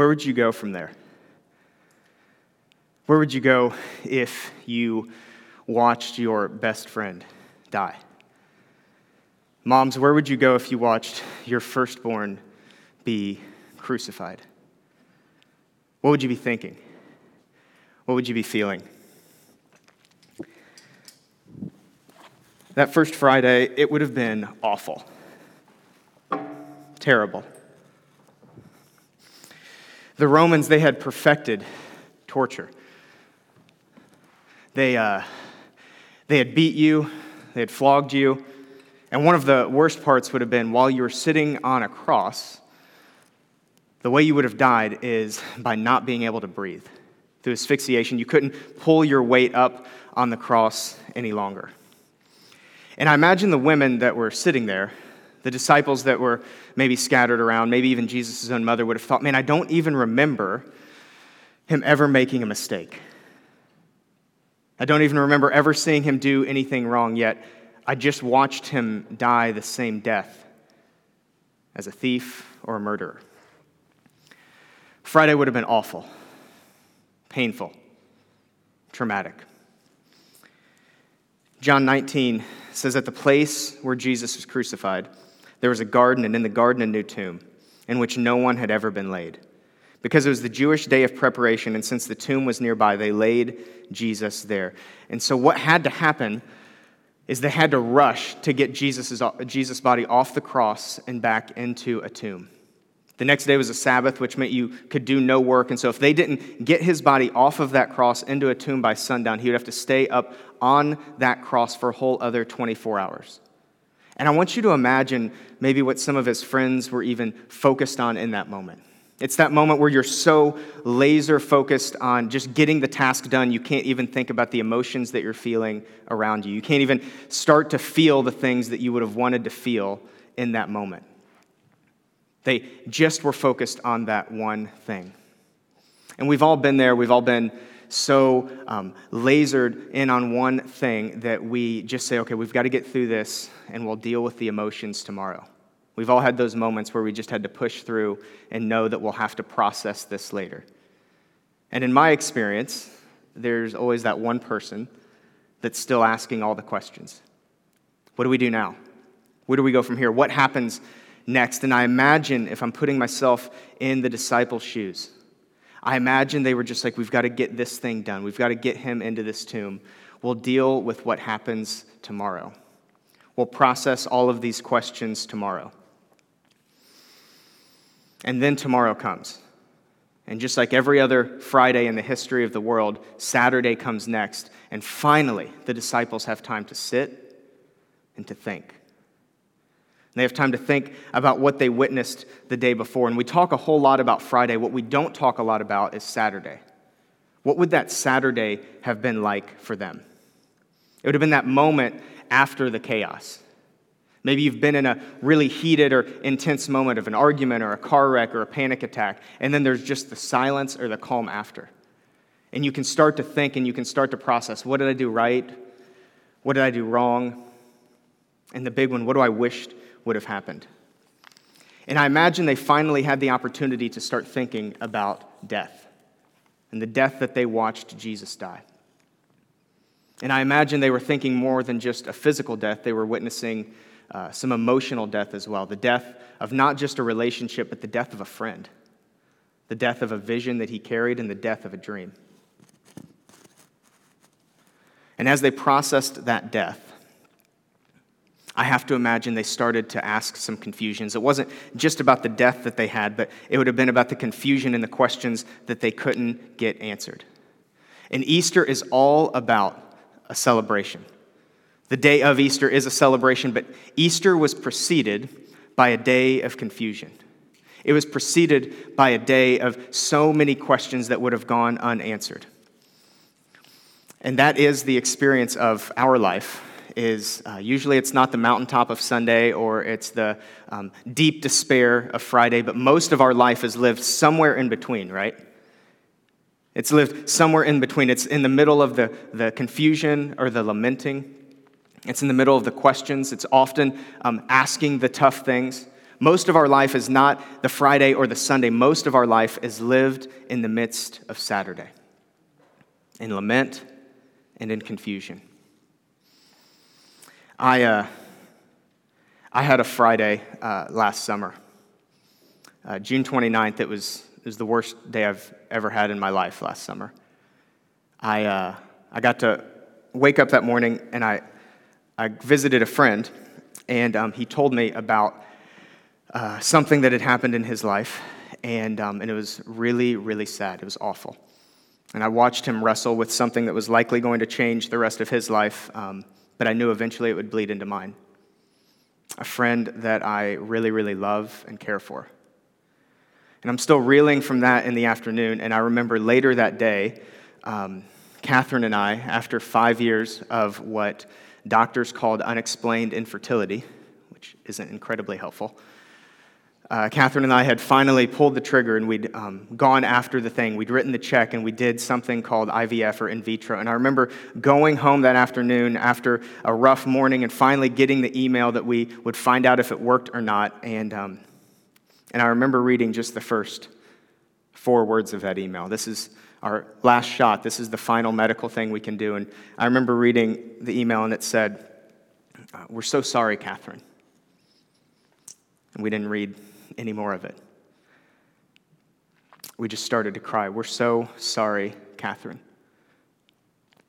where would you go from there? Where would you go if you watched your best friend die? Moms, where would you go if you watched your firstborn be crucified? What would you be thinking? What would you be feeling? That first Friday, it would have been awful, terrible. The Romans, they had perfected torture. They, uh, they had beat you, they had flogged you, and one of the worst parts would have been while you were sitting on a cross, the way you would have died is by not being able to breathe. Through asphyxiation, you couldn't pull your weight up on the cross any longer. And I imagine the women that were sitting there, the disciples that were maybe scattered around, maybe even Jesus' own mother would have thought, man, I don't even remember him ever making a mistake. I don't even remember ever seeing him do anything wrong, yet I just watched him die the same death as a thief or a murderer. Friday would have been awful, painful, traumatic. John 19 says, At the place where Jesus was crucified, there was a garden, and in the garden, a new tomb, in which no one had ever been laid. Because it was the Jewish day of preparation, and since the tomb was nearby, they laid Jesus there. And so, what had to happen is they had to rush to get Jesus' Jesus' body off the cross and back into a tomb. The next day was a Sabbath, which meant you could do no work. And so, if they didn't get his body off of that cross into a tomb by sundown, he would have to stay up on that cross for a whole other 24 hours. And I want you to imagine maybe what some of his friends were even focused on in that moment. It's that moment where you're so laser focused on just getting the task done, you can't even think about the emotions that you're feeling around you. You can't even start to feel the things that you would have wanted to feel in that moment. They just were focused on that one thing. And we've all been there. We've all been so um, lasered in on one thing that we just say, okay, we've got to get through this and we'll deal with the emotions tomorrow. We've all had those moments where we just had to push through and know that we'll have to process this later. And in my experience, there's always that one person that's still asking all the questions. What do we do now? Where do we go from here? What happens next. And I imagine if I'm putting myself in the disciples' shoes, I imagine they were just like, we've got to get this thing done. We've got to get him into this tomb. We'll deal with what happens tomorrow. We'll process all of these questions tomorrow. And then tomorrow comes. And just like every other Friday in the history of the world, Saturday comes next. And finally, the disciples have time to sit and to think. They have time to think about what they witnessed the day before. And we talk a whole lot about Friday. What we don't talk a lot about is Saturday. What would that Saturday have been like for them? It would have been that moment after the chaos. Maybe you've been in a really heated or intense moment of an argument or a car wreck or a panic attack, and then there's just the silence or the calm after. And you can start to think and you can start to process what did I do right? What did I do wrong? And the big one, what do I wish would have happened. And I imagine they finally had the opportunity to start thinking about death and the death that they watched Jesus die. And I imagine they were thinking more than just a physical death, they were witnessing uh, some emotional death as well the death of not just a relationship, but the death of a friend, the death of a vision that he carried, and the death of a dream. And as they processed that death, I have to imagine they started to ask some confusions. It wasn't just about the death that they had, but it would have been about the confusion and the questions that they couldn't get answered. And Easter is all about a celebration. The day of Easter is a celebration, but Easter was preceded by a day of confusion. It was preceded by a day of so many questions that would have gone unanswered. And that is the experience of our life is uh, usually it's not the mountaintop of Sunday or it's the um, deep despair of Friday, but most of our life is lived somewhere in between, right? It's lived somewhere in between. It's in the middle of the, the confusion or the lamenting. It's in the middle of the questions. It's often um, asking the tough things. Most of our life is not the Friday or the Sunday. Most of our life is lived in the midst of Saturday, in lament and in confusion. I, uh, I had a Friday uh, last summer, uh, June 29th. It was, it was the worst day I've ever had in my life last summer. I, uh, I got to wake up that morning and I, I visited a friend, and um, he told me about uh, something that had happened in his life, and, um, and it was really, really sad. It was awful. And I watched him wrestle with something that was likely going to change the rest of his life, um, but I knew eventually it would bleed into mine. A friend that I really, really love and care for. And I'm still reeling from that in the afternoon, and I remember later that day, um, Catherine and I, after five years of what doctors called unexplained infertility, which isn't incredibly helpful. Uh, Catherine and I had finally pulled the trigger and we'd um, gone after the thing. We'd written the check and we did something called IVF or in vitro. And I remember going home that afternoon after a rough morning and finally getting the email that we would find out if it worked or not. And, um, and I remember reading just the first four words of that email. This is our last shot. This is the final medical thing we can do. And I remember reading the email, and it said, uh, We're so sorry, Catherine. And we didn't read any more of it. We just started to cry. We're so sorry, Catherine.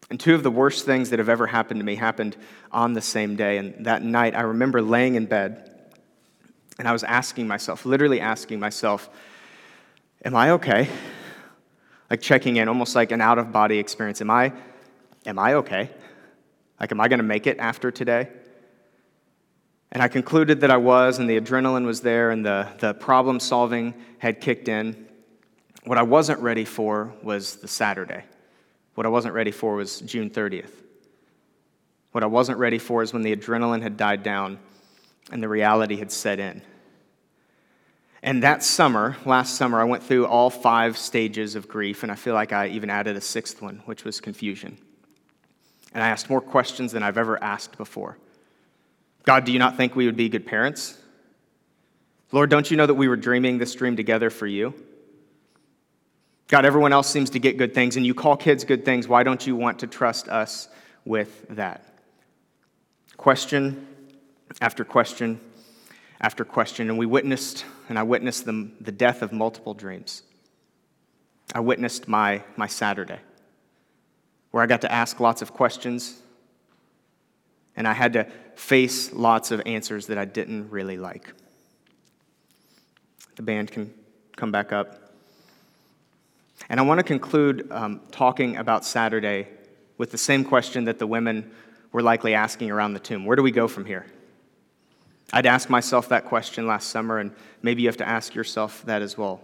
And two of the worst things that have ever happened to me happened on the same day. And that night, I remember laying in bed and I was asking myself, literally asking myself, Am I okay? like checking in, almost like an out of body experience. Am I, am I okay? Like, am I going to make it after today? And I concluded that I was, and the adrenaline was there, and the, the problem solving had kicked in. What I wasn't ready for was the Saturday. What I wasn't ready for was June 30th. What I wasn't ready for is when the adrenaline had died down and the reality had set in. And that summer, last summer, I went through all five stages of grief, and I feel like I even added a sixth one, which was confusion. And I asked more questions than I've ever asked before. God, do you not think we would be good parents? Lord, don't you know that we were dreaming this dream together for you? God, everyone else seems to get good things, and you call kids good things. Why don't you want to trust us with that? Question after question after question, and we witnessed, and I witnessed the, the death of multiple dreams. I witnessed my, my Saturday, where I got to ask lots of questions, and I had to face lots of answers that I didn't really like. The band can come back up. And I want to conclude um, talking about Saturday with the same question that the women were likely asking around the tomb Where do we go from here? I'd ask myself that question last summer, and maybe you have to ask yourself that as well.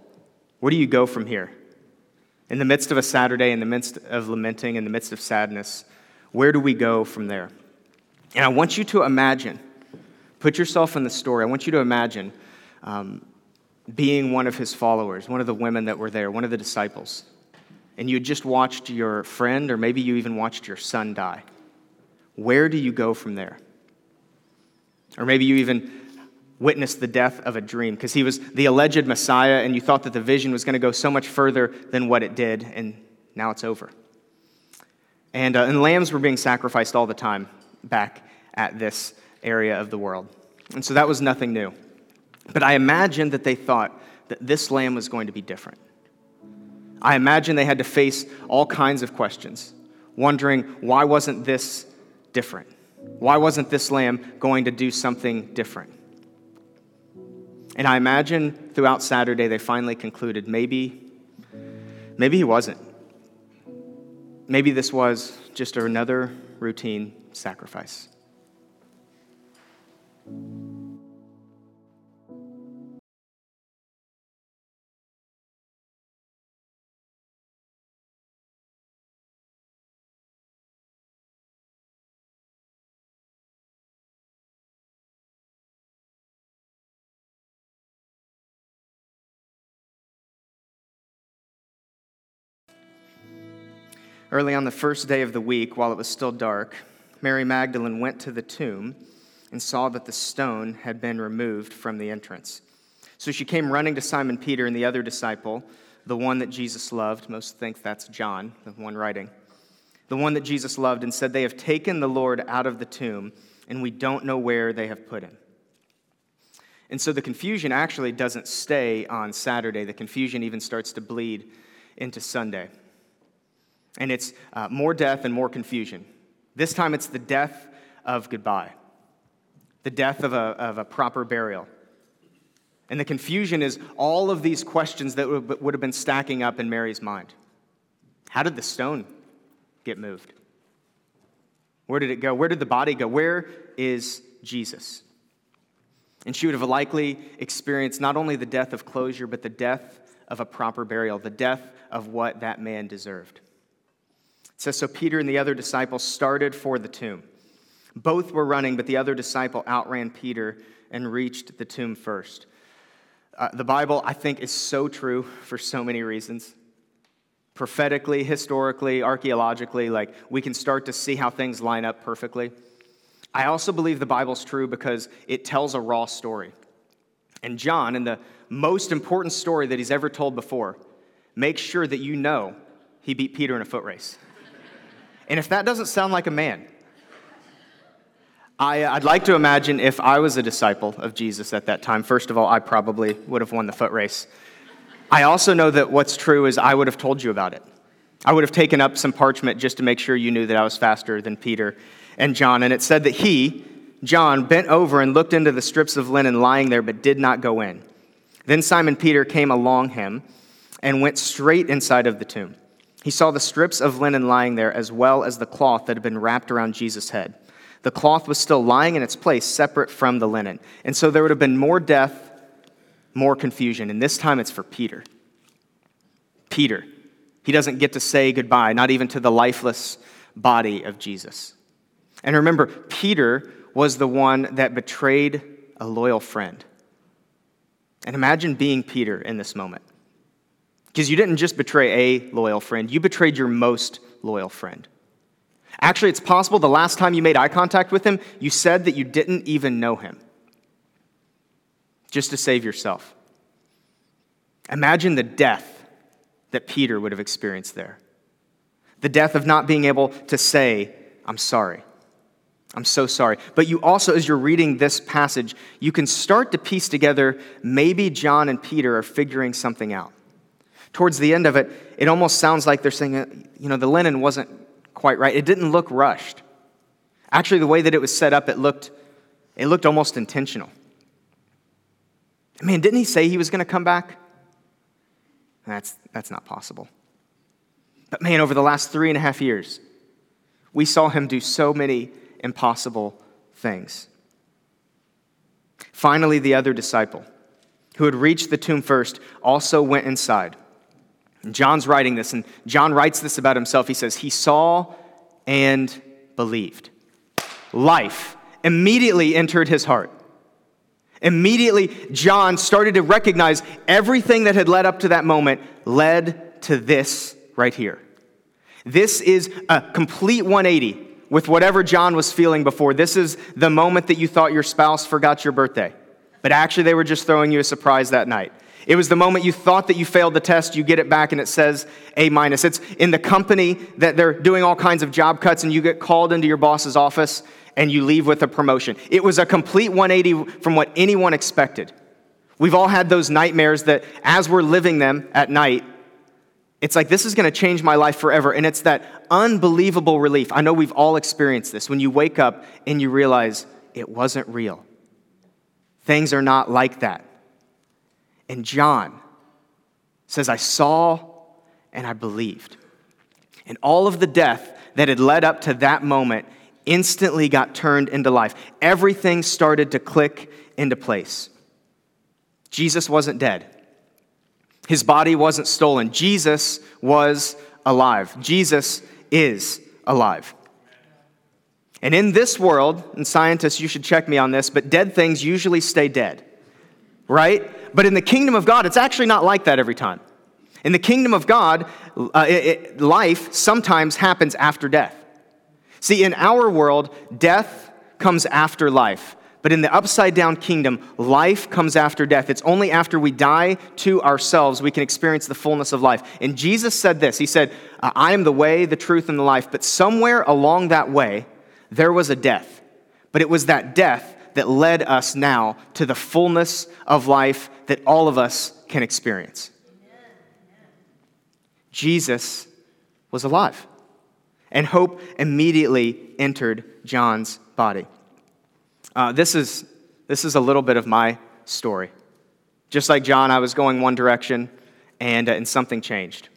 Where do you go from here? In the midst of a Saturday, in the midst of lamenting, in the midst of sadness, where do we go from there? And I want you to imagine, put yourself in the story. I want you to imagine um, being one of his followers, one of the women that were there, one of the disciples, and you just watched your friend, or maybe you even watched your son die. Where do you go from there? Or maybe you even witnessed the death of a dream because he was the alleged Messiah and you thought that the vision was going to go so much further than what it did, and now it's over. And, uh, and lambs were being sacrificed all the time back at this area of the world. And so that was nothing new. But I imagine that they thought that this lamb was going to be different. I imagine they had to face all kinds of questions, wondering why wasn't this different? Why wasn't this lamb going to do something different? And I imagine throughout Saturday they finally concluded maybe, maybe he wasn't. Maybe this was just another routine sacrifice. Early on the first day of the week, while it was still dark, Mary Magdalene went to the tomb and saw that the stone had been removed from the entrance. So she came running to Simon Peter and the other disciple, the one that Jesus loved. Most think that's John, the one writing. The one that Jesus loved, and said, They have taken the Lord out of the tomb, and we don't know where they have put him. And so the confusion actually doesn't stay on Saturday. The confusion even starts to bleed into Sunday. And it's uh, more death and more confusion. This time it's the death of goodbye, the death of a, of a proper burial. And the confusion is all of these questions that would have been stacking up in Mary's mind. How did the stone get moved? Where did it go? Where did the body go? Where is Jesus? And she would have likely experienced not only the death of closure, but the death of a proper burial, the death of what that man deserved. It says So Peter and the other disciple started for the tomb. Both were running, but the other disciple outran Peter and reached the tomb first. Uh, the Bible, I think, is so true for so many reasons. Prophetically, historically, archaeologically, like we can start to see how things line up perfectly. I also believe the Bible's true because it tells a raw story. And John, in the most important story that he's ever told before, makes sure that you know he beat Peter in a foot race. And if that doesn't sound like a man, I, uh, would like to imagine if I was a disciple of Jesus at that time, first of all, I probably would have won the foot race. I also know that what's true is I would have told you about it. I would have taken up some parchment just to make sure you knew that I was faster than Peter and John. And it said that he, John, bent over and looked into the strips of linen lying there, but did not go in. Then Simon Peter came along him and went straight inside of the tomb. He saw the strips of linen lying there, as well as the cloth that had been wrapped around Jesus' head. The cloth was still lying in its place, separate from the linen. And so there would have been more death, more confusion. And this time it's for Peter. Peter. He doesn't get to say goodbye, not even to the lifeless body of Jesus. And remember, Peter was the one that betrayed a loyal friend. And imagine being Peter in this moment. Because you didn't just betray a loyal friend, you betrayed your most loyal friend. Actually, it's possible the last time you made eye contact with him, you said that you didn't even know him, just to save yourself. Imagine the death that Peter would have experienced there the death of not being able to say, I'm sorry. I'm so sorry. But you also, as you're reading this passage, you can start to piece together maybe John and Peter are figuring something out. Towards the end of it, it almost sounds like they're saying, uh, you know, the linen wasn't quite right. It didn't look rushed. Actually, the way that it was set up, it looked, it looked almost intentional. Man, didn't he say he was going to come back? That's, that's not possible. But man, over the last three and a half years, we saw him do so many impossible things. Finally, the other disciple, who had reached the tomb first, also went inside. John's writing this, and John writes this about himself. He says, He saw and believed. Life immediately entered his heart. Immediately, John started to recognize everything that had led up to that moment led to this right here. This is a complete 180 with whatever John was feeling before. This is the moment that you thought your spouse forgot your birthday, but actually they were just throwing you a surprise that night. It was the moment you thought that you failed the test, you get it back and it says A minus. It's in the company that they're doing all kinds of job cuts and you get called into your boss's office and you leave with a promotion. It was a complete 180 from what anyone expected. We've all had those nightmares that as we're living them at night, it's like, this is going to change my life forever. And it's that unbelievable relief. I know we've all experienced this when you wake up and you realize it wasn't real. Things are not like that. And John says, I saw and I believed. And all of the death that had led up to that moment instantly got turned into life. Everything started to click into place. Jesus wasn't dead. His body wasn't stolen. Jesus was alive. Jesus is alive. And in this world, and scientists, you should check me on this, but dead things usually stay dead, right? But in the kingdom of God, it's actually not like that every time. In the kingdom of God, uh, it, it, life sometimes happens after death. See, in our world, death comes after life. But in the upside down kingdom, life comes after death. It's only after we die to ourselves we can experience the fullness of life. And Jesus said this He said, I am the way, the truth, and the life. But somewhere along that way, there was a death. But it was that death that led us now to the fullness of life that all of us can experience. Jesus was alive, and hope immediately entered John's body. Uh, this, is, this is a little bit of my story. Just like John, I was going one direction, and, uh, and something changed.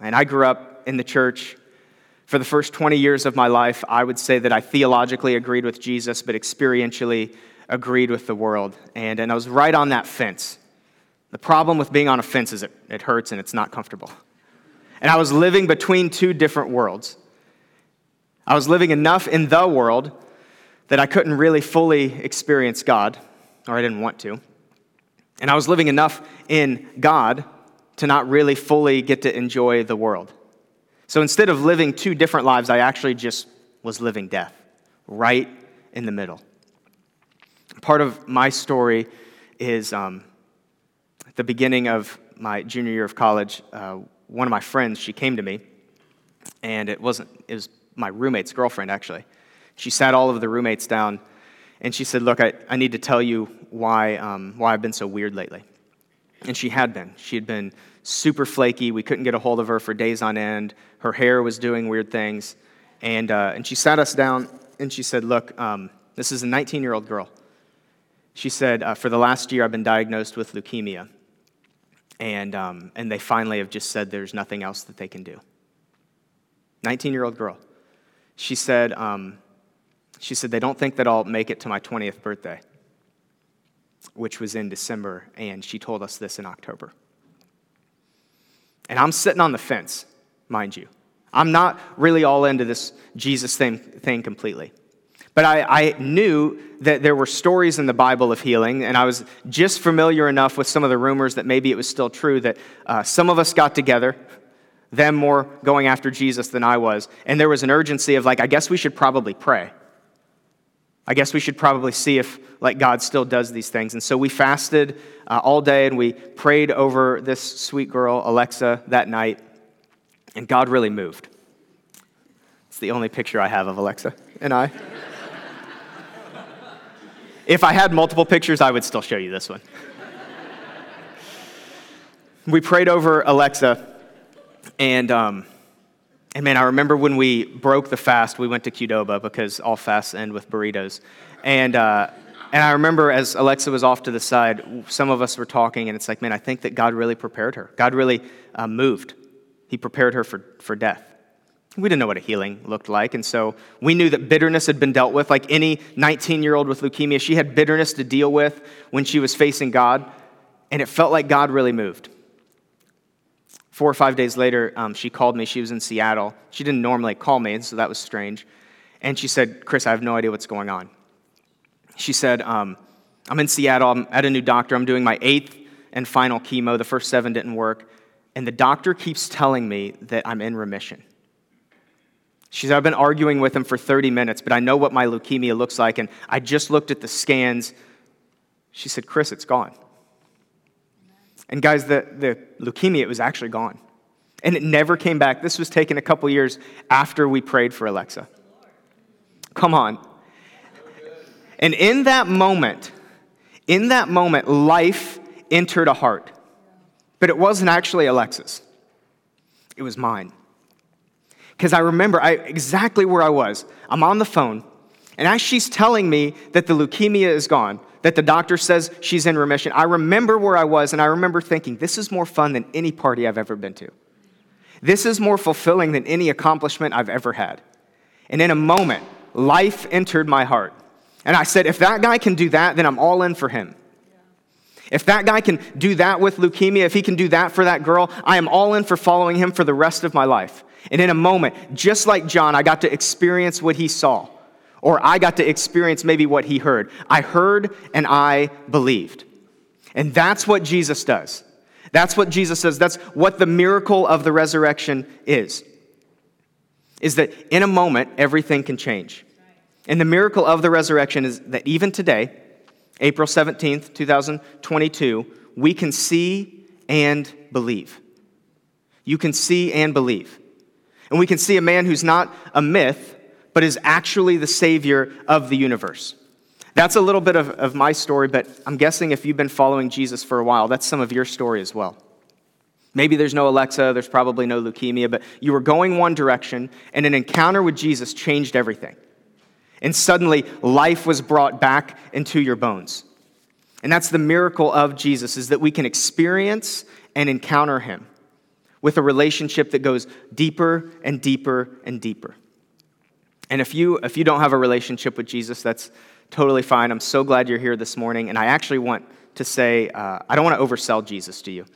And I grew up in the church. For the first 20 years of my life, I would say that I theologically agreed with Jesus, but experientially agreed with the world. And, and I was right on that fence. The problem with being on a fence is it, it hurts and it's not comfortable. And I was living between two different worlds. I was living enough in the world that I couldn't really fully experience God, or I didn't want to. And I was living enough in God to not really fully get to enjoy the world. So instead of living two different lives, I actually just was living death, right in the middle. Part of my story is um, at the beginning of my junior year of college, uh, one of my friends, she came to me, and it wasn't, it was my roommate's girlfriend, actually. She sat all of the roommates down and she said, Look, I, I need to tell you why, um, why I've been so weird lately. And she had been. She had been super flaky. We couldn't get a hold of her for days on end. Her hair was doing weird things. And, uh, and she sat us down and she said, Look, um, this is a 19 year old girl. She said, uh, For the last year, I've been diagnosed with leukemia. And, um, and they finally have just said there's nothing else that they can do. 19 year old girl. She said, um, she said, They don't think that I'll make it to my 20th birthday, which was in December, and she told us this in October. And I'm sitting on the fence, mind you. I'm not really all into this Jesus thing, thing completely. But I, I, knew that there were stories in the Bible of healing, and I was just familiar enough with some of the rumors that maybe it was still true that uh, some of us got together, them more going after Jesus than I was, and there was an urgency of, like, I guess we should probably pray. I guess we should probably see if like God still does these things. And so we fasted uh, all day and we prayed over this sweet girl, Alexa, that night. And God really moved. It's the only picture I have of Alexa and I. if I had multiple pictures, I would still show you this one. we prayed over Alexa, and um, and man, I remember when we broke the fast, we went to Qdoba because all fasts end with burritos. And, uh, and I remember as Alexa was off to the side, some of us were talking, and it's like, man, I think that God really prepared her. God really uh, moved. He prepared her for, for death. We didn't know what a healing looked like, and so we knew that bitterness had been dealt with. Like any 19 year old with leukemia, she had bitterness to deal with when she was facing God, and it felt like God really moved. Four or five days later, um, she called me. She was in Seattle. She didn't normally call me, so that was strange. And she said, Chris, I have no idea what's going on. She said, um, I'm in Seattle. I'm at a new doctor. I'm doing my eighth and final chemo. The first seven didn't work. And the doctor keeps telling me that I'm in remission. She said, I've been arguing with him for 30 minutes, but I know what my leukemia looks like. And I just looked at the scans. She said, Chris, it's gone. And guys, the, the leukemia, was actually gone. And it never came back. This was taken a couple years after we prayed for Alexa. Come on. And in that moment, in that moment, life entered a heart. But it wasn't actually Alexa's, it was mine. Because I remember I, exactly where I was. I'm on the phone, and as she's telling me that the leukemia is gone, that the doctor says she's in remission, I remember where I was and I remember thinking, this is more fun than any party I've ever been to. This is more fulfilling than any accomplishment I've ever had. And in a moment, life entered my heart. And I said, if that guy can do that, then I'm all in for him. If that guy can do that with leukemia, if he can do that for that girl, I am all in for following him for the rest of my life. And in a moment, just like John, I got to experience what he saw. Or I got to experience maybe what he heard. I heard and I believed. And that's what Jesus does. That's what Jesus says. That's what the miracle of the resurrection is. Is that in a moment, everything can change. And the miracle of the resurrection is that even today, April 17th, 2022, we can see and believe. You can see and believe. And we can see a man who's not a myth, but is actually the Savior of the universe. That's a little bit of, of my story, but I'm guessing if you've been following Jesus for a while, that's some of your story as well. Maybe there's no Alexa, there's probably no leukemia, but you were going one direction, and an encounter with Jesus changed everything. And suddenly, life was brought back into your bones. And that's the miracle of Jesus, is that we can experience and encounter him with a relationship that goes deeper and deeper and deeper. And if you, if you don't have a relationship with Jesus, that's totally fine. I'm so glad you're here this morning. And I actually want to say, uh, I don't want to oversell Jesus to you.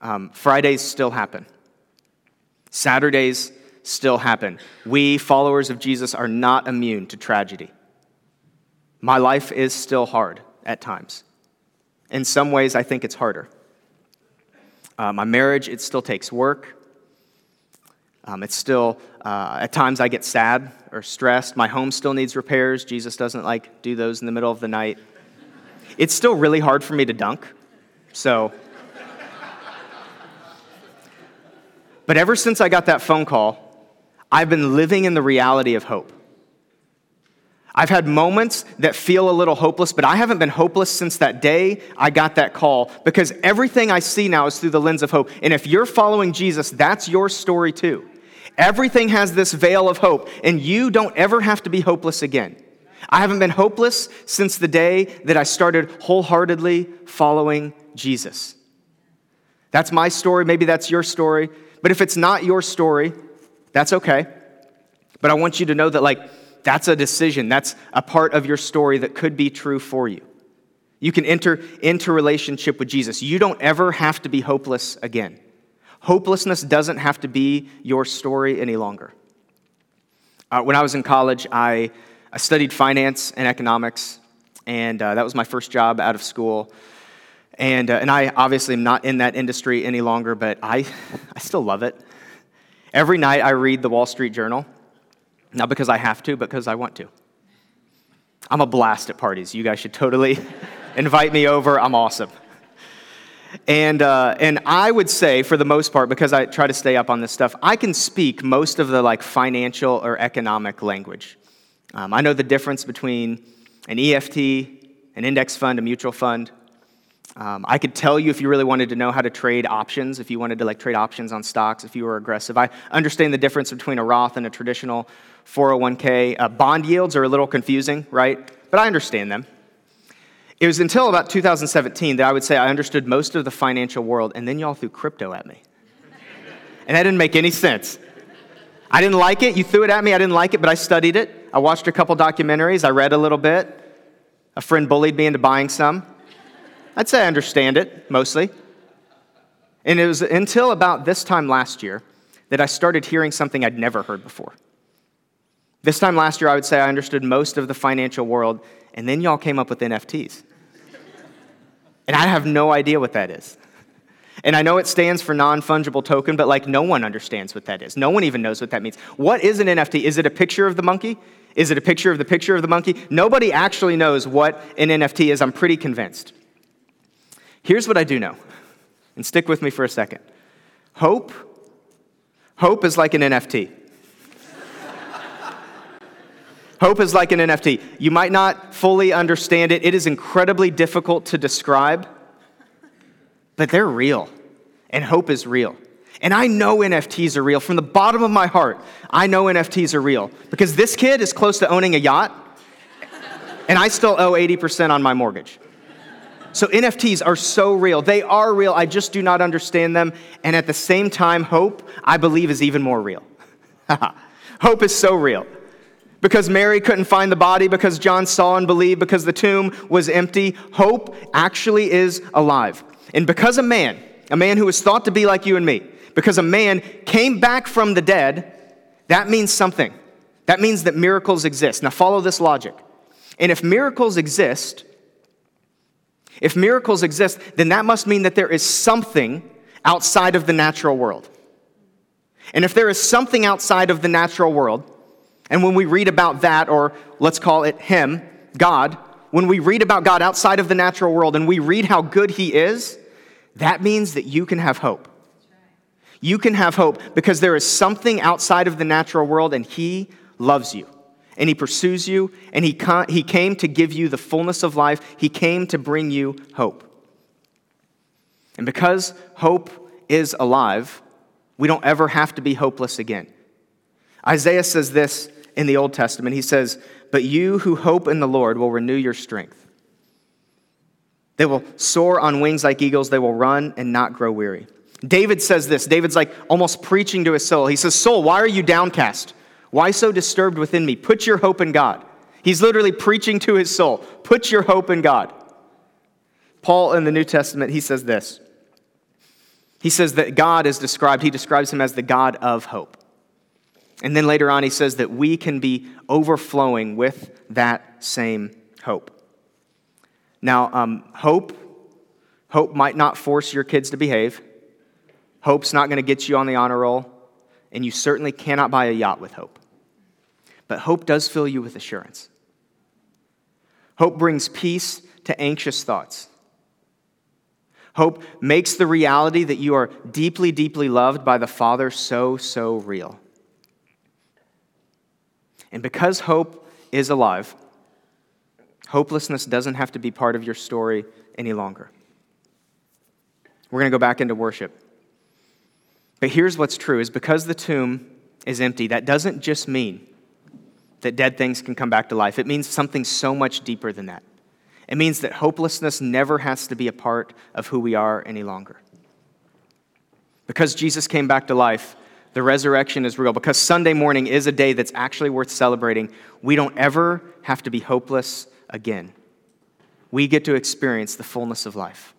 Um, Fridays still happen, Saturdays still happen. We, followers of Jesus, are not immune to tragedy. My life is still hard at times. In some ways, I think it's harder. Uh, my marriage, it still takes work. Um, it's still, uh, at times, I get sad or stressed. My home still needs repairs. Jesus doesn't like do those in the middle of the night. It's still really hard for me to dunk. So, but ever since I got that phone call, I've been living in the reality of hope. I've had moments that feel a little hopeless, but I haven't been hopeless since that day I got that call because everything I see now is through the lens of hope. And if you're following Jesus, that's your story too. Everything has this veil of hope, and you don't ever have to be hopeless again. I haven't been hopeless since the day that I started wholeheartedly following Jesus. That's my story. Maybe that's your story. But if it's not your story, that's okay. But I want you to know that, like, that's a decision. That's a part of your story that could be true for you. You can enter into relationship with Jesus. You don't ever have to be hopeless again. Hopelessness doesn't have to be your story any longer. Uh, when I was in college, I, I studied finance and economics, and uh, that was my first job out of school. And, uh, and I obviously am not in that industry any longer, but I, I still love it. Every night I read the Wall Street Journal, not because I have to, but because I want to. I'm a blast at parties. You guys should totally invite me over. I'm awesome. And, uh, and I would say, for the most part, because I try to stay up on this stuff, I can speak most of the like financial or economic language. Um, I know the difference between an EFT, an index fund, a mutual fund. Um, I could tell you if you really wanted to know how to trade options, if you wanted to like trade options on stocks, if you were aggressive. I understand the difference between a Roth and a traditional 401k. Uh, bond yields are a little confusing, right? But I understand them. It was until about 2017 that I would say I understood most of the financial world, and then y'all threw crypto at me. And that didn't make any sense. I didn't like it. You threw it at me. I didn't like it, but I studied it. I watched a couple documentaries. I read a little bit. A friend bullied me into buying some. I'd say I understand it, mostly. And it was until about this time last year that I started hearing something I'd never heard before. This time last year, I would say I understood most of the financial world, and then y'all came up with NFTs. And I have no idea what that is. And I know it stands for non fungible token, but like no one understands what that is. No one even knows what that means. What is an NFT? Is it a picture of the monkey? Is it a picture of the picture of the monkey? Nobody actually knows what an NFT is. I'm pretty convinced. Here's what I do know, and stick with me for a second. Hope, hope is like an NFT. Hope is like an NFT. You might not fully understand it. It is incredibly difficult to describe, but they're real, and hope is real. And I know NFTs are real. From the bottom of my heart, I know NFTs are real because this kid is close to owning a yacht, and I still owe 80% on my mortgage. So NFTs are so real. They are real. I just do not understand them. And at the same time, hope, I believe, is even more real. hope is so real. Because Mary couldn't find the body, because John saw and believed, because the tomb was empty, hope actually is alive. And because a man, a man who was thought to be like you and me, because a man came back from the dead, that means something. That means that miracles exist. Now, follow this logic. And if miracles exist, if miracles exist, then that must mean that there is something outside of the natural world. And if there is something outside of the natural world, And when we read about that, or let's call it Him, God, when we read about God outside of the natural world and we read how good He is, that means that you can have hope. You can have hope because there is something outside of the natural world and He loves you. And He pursues you, and he, he came to give you the fullness of life. He came to bring you hope. And because hope is alive, we don't ever have to be hopeless again. Isaiah says this in the Old Testament. He says, But you who hope in the Lord will renew your strength. They will soar on wings like eagles, they will run and not grow weary. David says this. David's like almost preaching to his soul. He says, Soul, why are you downcast? Why so disturbed within me? Put your hope in God. He's literally preaching to his soul. Put your hope in God. Paul in the New Testament, he says this. He says that God is described, he describes him as the God of hope. And then later on, he says that we can be overflowing with that same hope. Now, um, hope, hope might not force your kids to behave. Hope's not going to get you on the honor roll, and you certainly cannot buy a yacht with hope. But hope does fill you with assurance. Hope brings peace to anxious thoughts. Hope makes the reality that you are deeply, deeply loved by the Father so, so real. And because hope is alive, hopelessness doesn't have to be part of your story any longer. We're going to go back into worship. But here's what's true is because the tomb is empty, that doesn't just mean that dead things can come back to life. It means something so much deeper than that. It means that hopelessness never has to be a part of who we are any longer. Because Jesus came back to life, the resurrection is real. Because Sunday morning is a day that's actually worth celebrating, we don't ever have to be hopeless again. We get to experience the fullness of life.